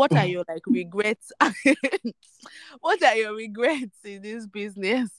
what are your like regrets? what are your regrets in this business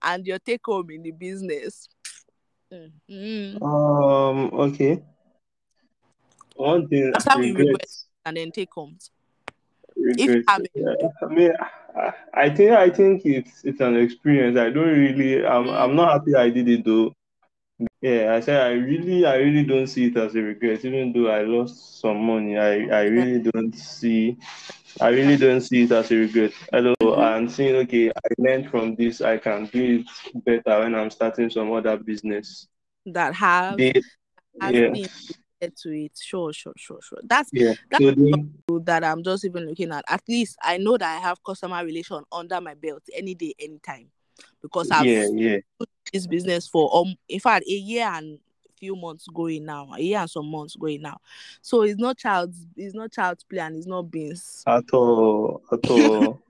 and your take home in the business? Mm-hmm. Um. Okay. One thing. After we regret and then take homes. If yeah. I mean, I think I think it's it's an experience. I don't really. I'm mm. I'm not happy I did it though. Yeah, I said I really I really don't see it as a regret, even though I lost some money. I I really don't see. I really don't see it as a regret. Hello, mm-hmm. I'm saying okay. I learned from this. I can do it better when I'm starting some other business that have, they, yeah. to it. Sure, sure, sure, sure. That's yeah. that's so that I'm just even looking at. At least I know that I have customer relation under my belt any day, anytime, because I've yeah, yeah. this business for um, in fact a year and few months going now, a year and some months going now. So it's not child's it's not child's play and it's not beans. At all, at all.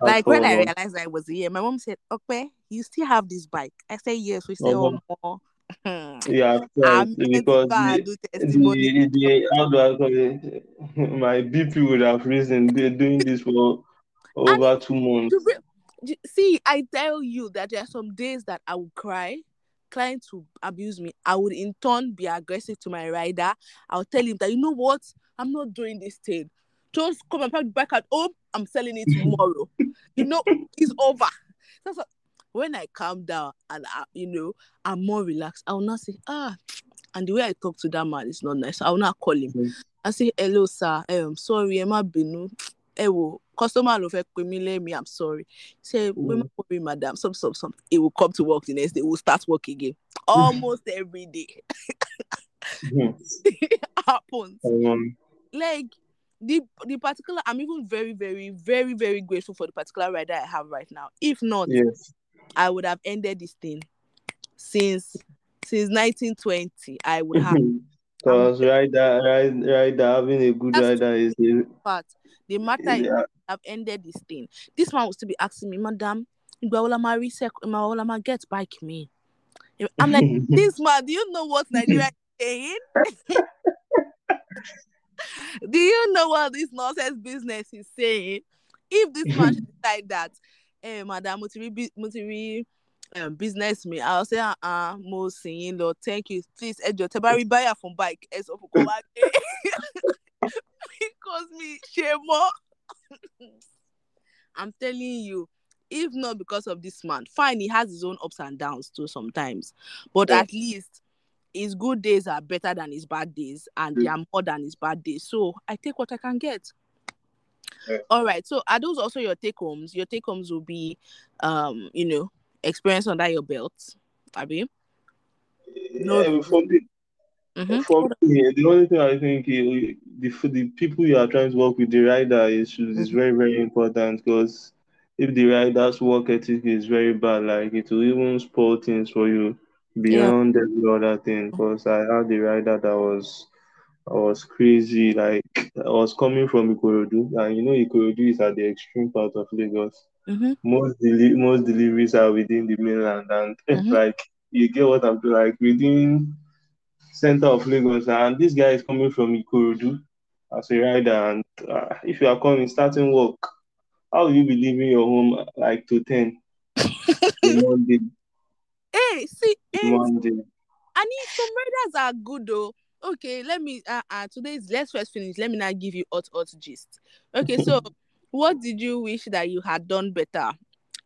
like when I realized I was here, my mom said, Okay, you still have this bike. I said yes, we say oh more. yeah, because the, the, the, how do I call it? My BP would have risen. They're doing this for over and two months. See, I tell you that there are some days that I will cry, clients will abuse me. I would in turn be aggressive to my rider. I'll tell him that you know what, I'm not doing this thing. Just come and park back at home. I'm selling it tomorrow. you know, it's over. That's what, when I calm down and I, you know I'm more relaxed, I will not say ah. And the way I talk to that man is not nice. I will not call him. Mm. I say hello, sir. I'm sorry, Emma Binu. Ewo, customer ló fẹ́ pè mí lẹ́mí, I'm sorry. Say, mm. worry, madam, some, some, some. It will come to work the next day. We'll start work again. Almost every day. it happens. Um, like the the particular, I'm even very, very, very, very grateful for the particular rider I have right now. If not, yes. I would have ended this thing since since 1920. I would have. Because rider, rider, rider, having a good That's rider is a part. The matter yeah. is, I've ended this thing. This man was to be asking me, Madam, get bike me. I'm like, this man, do you know what Nigeria is saying? do you know what this nonsense business is saying? If this man should decide that ẹ madam mo ti rí mo ti rí um, business me, i will say ah uh, mo yín lọ thank you please ẹ jọ tẹ bá rí báyà fún bike ẹ sọ fún kó wá dé because mi ṣe mọ i'm telling you if not because of this man fine he has his own ups and downs too sometimes but yeah. at least his good days are better than his bad days and mm. they are more than his bad days so i take what i can get all right. So are those also your take homes? Your take homes will be, um, you know, experience under your belt, Abby. No. Yeah, for me, mm-hmm. for me, the only thing I think the the people you are trying to work with, the rider is is mm-hmm. very very important because if the rider's work ethic is very bad, like it will even spoil things for you beyond yeah. every other thing. Because I had the rider that was I was crazy. Like I was coming from Ikorodu, and you know Ikorodu is at the extreme part of Lagos. Mm-hmm. Most deli- most deliveries are within the mainland, and mm-hmm. like you get what I'm doing, like within center of Lagos, and this guy is coming from Ikorodu as a rider, and uh, if you are coming starting work, how will you be leaving your home like to ten? Monday? Hey, see, hey, Monday. I mean, some riders are good though. Okay let me uh, uh today's let's first finish. Let me now give you hot hot gist. Okay so what did you wish that you had done better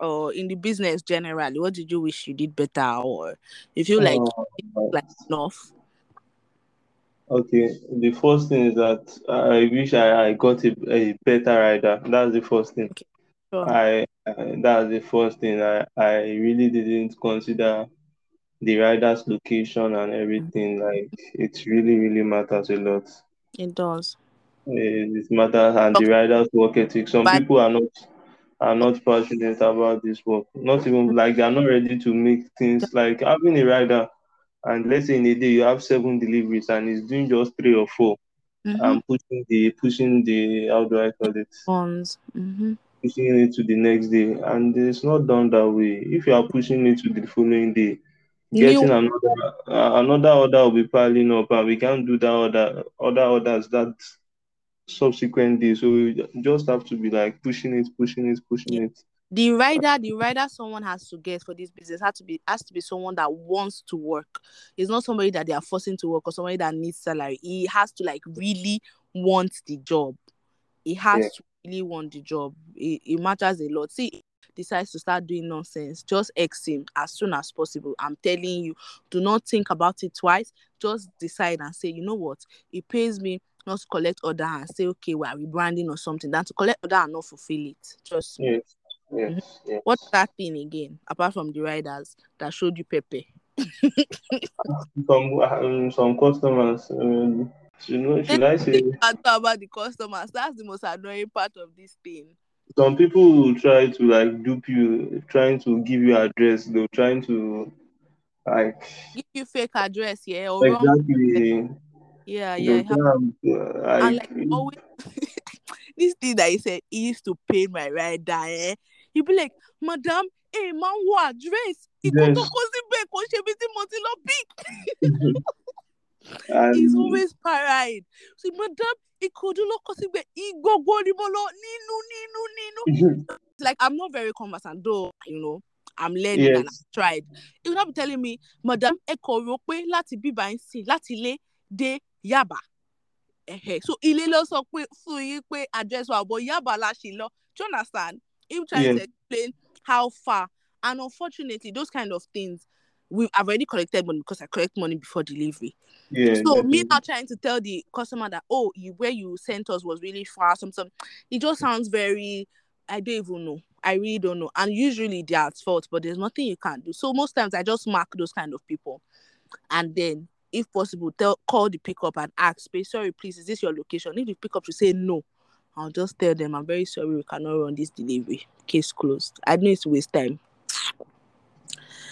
or in the business generally? What did you wish you did better or if you like uh, like enough okay the first thing is that i wish i, I got a, a better rider that's the first thing okay. sure. I, I that's the first thing i i really didn't consider the rider's location and everything. Mm-hmm. Like it really, really matters a lot. It does. It matters and the rider's work ethic. Some but... people are not are not passionate about this work. Not even like they are not ready to make things like having a rider and let's say in a day you have seven deliveries and it's doing just three or 4 mm-hmm. and pushing the pushing the how do I call it? Funds. Mm-hmm. Pushing it to the next day. And it's not done that way. If you are pushing it to the following day, getting another uh, another order will be piling up and we can't do that order other orders that subsequent days. So we just have to be like pushing it, pushing it, pushing yeah. it. The rider, the rider someone has to get for this business has to be has to be someone that wants to work. It's not somebody that they are forcing to work or somebody that needs salary. He has to like really want the job. He has yeah. to really want the job. It, it matters a lot. See, decides to start doing nonsense, just X him as soon as possible. I'm telling you, do not think about it twice. Just decide and say, you know what, it pays me not to collect order and say, okay, we're rebranding or something, than to collect order and not fulfill it. Just yes. Yes, mm-hmm. yes. What's that thing again, apart from the riders that showed you Pepe? some um, some customers, um, you know, should I say? Talk about the customers. That's the most annoying part of this thing some people will try to like dupe you, trying to give you address. They're trying to like give you fake address, yeah, or exactly. Wrong. Yeah, yeah. Can, uh, and like always, this thing that he said he used to pay my ride eh? He'd be like, Madam, hey, man, what address? He yes. go to Kosi kò ṣe bí tí mo lọ pick. He's always paranoid. So, Madam, like i'm not very conversant though you know i'm learning yes. and i've tried he will not be telling me madam rò pé láti bíbá ń sìn láti ilé dé yaba so sọ pé fún yín pé address wa but yaba la lọ do you understand him trying yes. to explain how far and unfortunately those kind of things we I've already collected money because I collect money before delivery. Yeah. So definitely. me now trying to tell the customer that oh you where you sent us was really far, something it just sounds very I don't even know. I really don't know. And usually they're at fault, but there's nothing you can do. So most times I just mark those kind of people. And then if possible, tell call the pickup and ask, sorry, please, is this your location? If the pickup should say no, I'll just tell them I'm very sorry we cannot run this delivery. Case closed. I know it's waste time.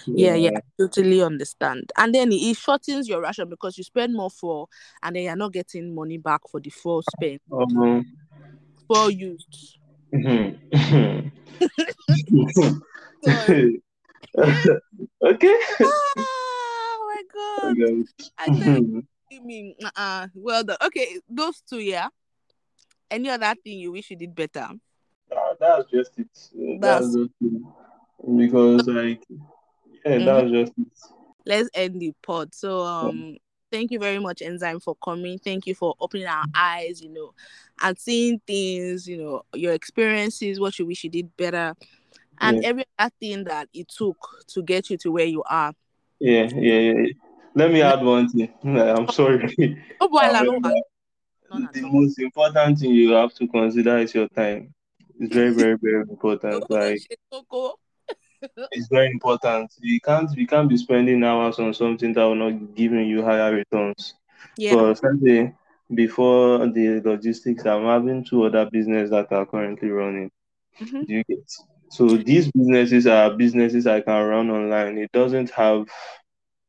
Yeah, yeah, totally understand. And then it shortens your ration because you spend more for, and then you're not getting money back for the full spend. Uh-huh. For used. Mm-hmm. okay. Oh my god. I think you mean uh well done. Okay, those two, yeah. Any other thing you wish you did better? Uh, that's just it. That's, that's just it. Because like yeah, mm-hmm. that was just it. Let's end the pod. So um thank you very much, Enzyme, for coming. Thank you for opening our eyes, you know, and seeing things, you know, your experiences, what you wish you did better, and yeah. every other thing that it took to get you to where you are. Yeah, yeah, yeah. Let me add one thing. I'm sorry. Oh boy, the most important thing you have to consider is your time. It's very, very, very important. like it's very important. You can't you can't be spending hours on something that will not giving you higher returns. Yeah. For example, before the logistics, I'm having two other businesses that are currently running. Mm-hmm. Do you get? So these businesses are businesses I can run online. It doesn't have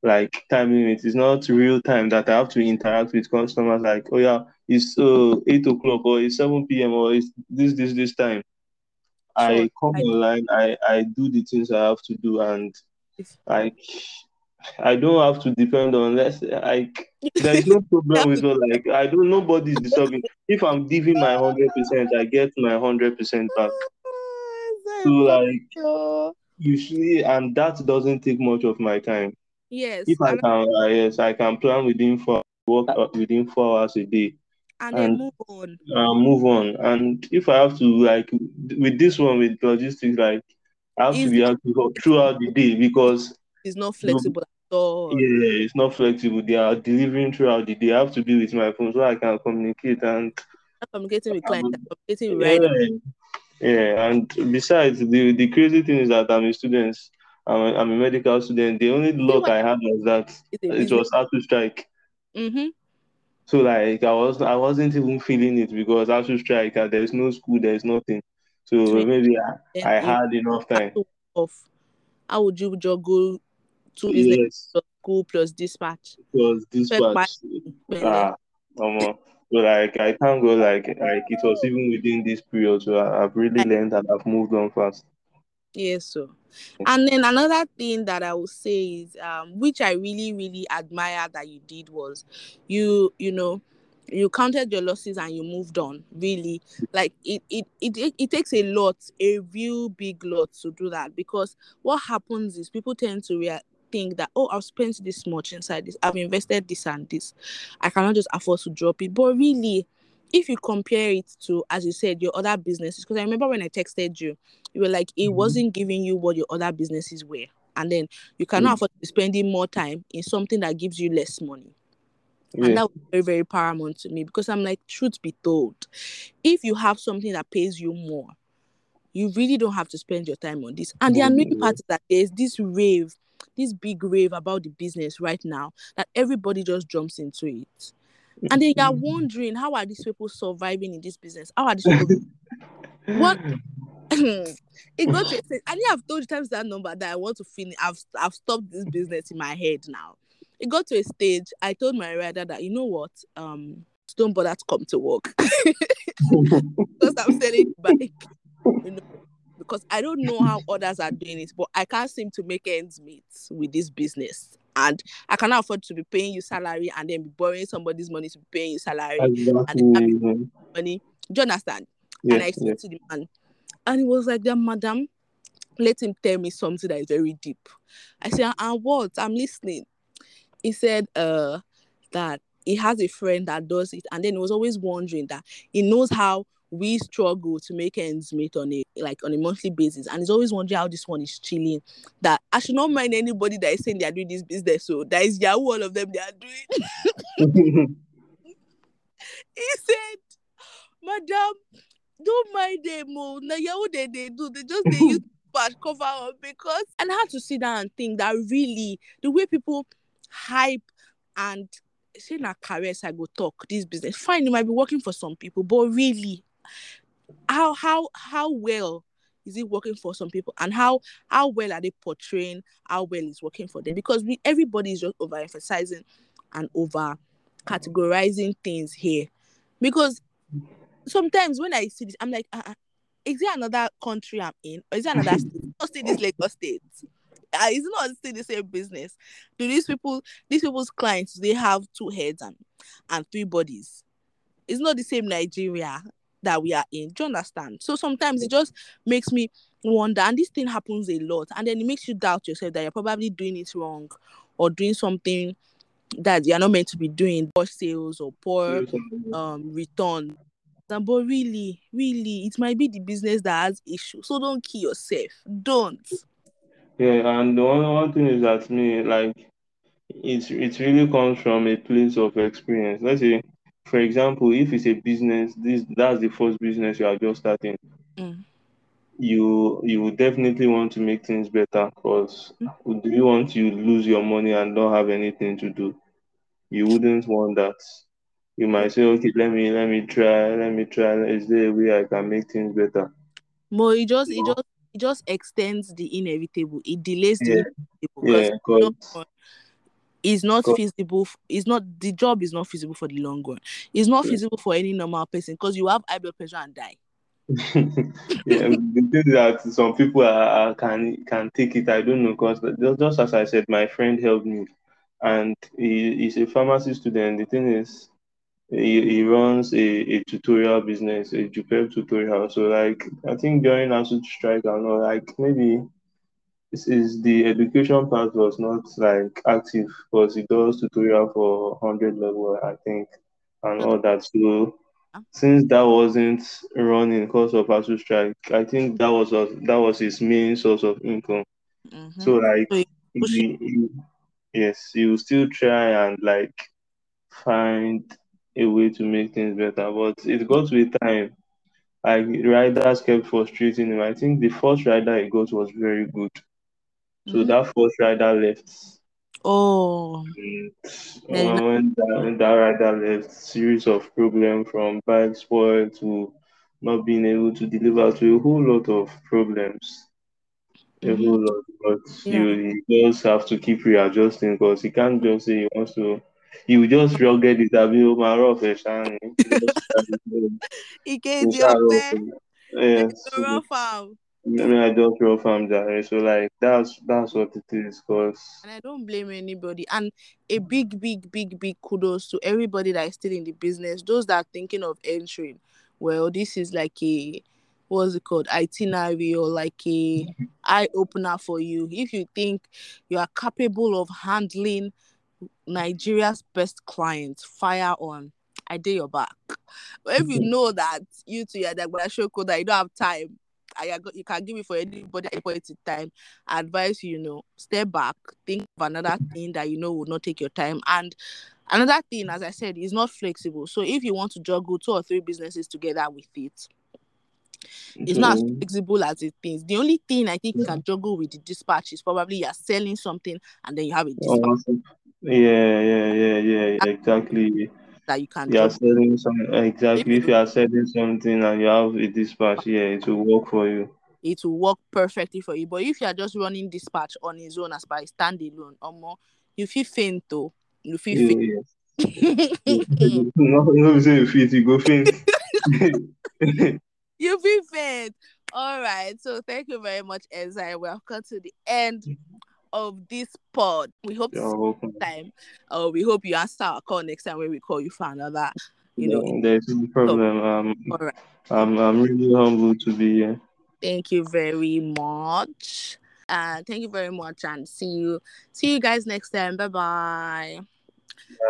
like time limit. It's not real time that I have to interact with customers. Like, oh yeah, it's uh, eight o'clock or it's seven p.m. or it's this this this time. I come I online, I, I do the things I have to do, and like I don't have to depend on less. Like there's no problem with it. Like I don't. Nobody's disturbing. If I'm giving my hundred percent, I get my hundred percent back. So like usually, and that doesn't take much of my time. Yes. If I can, uh, yes, I can plan within four work uh, within four hours a day and, and then move on. Uh, move on. And if I have to like with this one with logistics, like I have to be active throughout the day because it's not flexible at all. Yeah, it's not flexible. They are delivering throughout the day. I have to be with my phone so I can communicate and I'm communicating with clients, I'm communicating with yeah, yeah, and besides, the the crazy thing is that I'm a student. I'm a, I'm a medical student. The only luck I had was that it was hard to strike. Mm-hmm. So like I was I wasn't even feeling it because should strike and there's no school, there's nothing. So maybe I, I had enough time. Off. How would you juggle two yes. school plus dispatch? Plus dispatch. Ah, um, so like I can't go like like it was even within this period. So I, I've really learned and I've moved on fast. Yes, so and then another thing that I would say is um which I really, really admire that you did was you, you know, you counted your losses and you moved on really. Like it it, it it takes a lot a real big lot to do that because what happens is people tend to rea- think that oh i've spent this much inside this i've invested this and this. I cannot just afford to drop it. But really if you compare it to as you said your other businesses because i remember when i texted you you were like it mm-hmm. wasn't giving you what your other businesses were and then you cannot mm-hmm. afford to be spending more time in something that gives you less money yeah. And that was very, very paramount to me because I'm like, truth be told, if you have something that pays you more, you really don't have to spend your time on this. And the annoying part is that there's this rave, this big rave about the business right now that everybody just jumps into it. And then you're wondering, how are these people surviving in this business? How are these people? what? it got to a I think I've told you times that number that I want to finish. I've I've stopped this business in my head now it got to a stage. I told my rider that you know what, um, don't bother to come to work because I'm selling bike. You know, because I don't know how others are doing it, but I can't seem to make ends meet with this business. And I cannot afford to be paying you salary and then be borrowing somebody's money to be paying you salary exactly. and money. Do you understand? Yes, and I explained yes. to the man, and he was like, "Then, madam, let him tell me something that is very deep." I said, "And what? I'm listening." he said uh that he has a friend that does it and then he was always wondering that he knows how we struggle to make ends meet on a like on a monthly basis and he's always wondering how this one is chilling that i should not mind anybody that is saying they are doing this business so that is yahoo all of them they are doing he said madam don't mind them oh now yahoo they, they do they just they use bad cover up because and I had to sit down and think that really the way people hype and say na careers I go talk this business. Fine, it might be working for some people, but really, how how how well is it working for some people? And how how well are they portraying how well it's working for them? Because we everybody is just overemphasizing and over categorizing things here. Because sometimes when i see this i'm like uh-uh, is there another country i'm in? Or is there another state? Not this lagos state. Uh, it's not still the same business. Do these people, these people's clients, they have two heads and and three bodies? It's not the same Nigeria that we are in. Do you understand? So sometimes it just makes me wonder, and this thing happens a lot, and then it makes you doubt yourself that you're probably doing it wrong or doing something that you're not meant to be doing, poor sales or poor um return. But really, really, it might be the business that has issues. So don't kill yourself. Don't. Yeah, and the one, one thing is that me, like, it's it really comes from a place of experience. Let's say, for example, if it's a business, this that's the first business you are just starting. Mm. You you definitely want to make things better because mm. do you want to lose your money and not have anything to do? You wouldn't want that. You might say, okay, let me let me try, let me try. Is there a way I can make things better? But it just it just it just extends the inevitable. It delays the yeah. inevitable yeah, it's not feasible. It's not the job is not feasible for the long run. It's not feasible for any normal person because you have high blood pressure and die. yeah, the thing that some people are, are, can can take it, I don't know, because just as I said, my friend helped me, and he, he's a pharmacy student. The thing is, he, he runs a, a tutorial business, a JUPEB tutorial. So like I think during ASUU strike and know, like maybe this is the education part was not like active because he does tutorial for hundred level, I think, and all that. So since that wasn't running because of ASUU strike, I think that was a, that was his main source of income. Mm-hmm. So like he, he, yes, he will still try and like find a way to make things better. But it got a time like riders kept frustrating him. I think the first rider he got was very good. So mm-hmm. that first rider left. Oh. And, uh, when, that, when that rider left, series of problems from bike spoil to not being able to deliver to a whole lot of problems. A mm-hmm. whole lot. But yeah. you, you just have to keep readjusting because he can't just say he wants to he will just rugged it àbí ó máa rọ̀ fẹ́ ṣáà ìkejì ọpẹ ìkejì farm I mean, I just rough farm Jerry. So like that's that's what it is, cause. And I don't blame anybody. And a big, big, big, big kudos to everybody that is still in the business. Those that are thinking of entering. Well, this is like a what's it called itinerary or like a eye opener for you. If you think you are capable of handling Nigeria's best clients, fire on. I did your back. But if you know that you two are like show code that you don't have time, I you can give it for anybody at point in time. I advise you, you know, step back, think of another thing that you know will not take your time. And another thing, as I said, is not flexible. So if you want to juggle two or three businesses together with it, it's not as mm-hmm. flexible as it is. The only thing I think you can juggle with the dispatch is probably you're selling something and then you have a oh, dispatch. Yeah, yeah, yeah, yeah, exactly. That you can. You are selling some exactly. If, if you are selling something and you have a dispatch, yeah, it will work for you. It will work perfectly for you. But if you are just running dispatch on his own as by standalone, or more, you feel faint though. You feel yeah, faint. Yeah. no, no, say you feel you go faint. you feel faint. All right. So thank you very much, Ezra. Welcome to the end mm-hmm. Of this pod. We hope next time. Uh, we hope you answer our call next time when we call you for another. You know, there's no problem. Um, all right. I'm I'm really humble to be here. Thank you very much. Uh, thank you very much, and see you see you guys next time. Bye bye.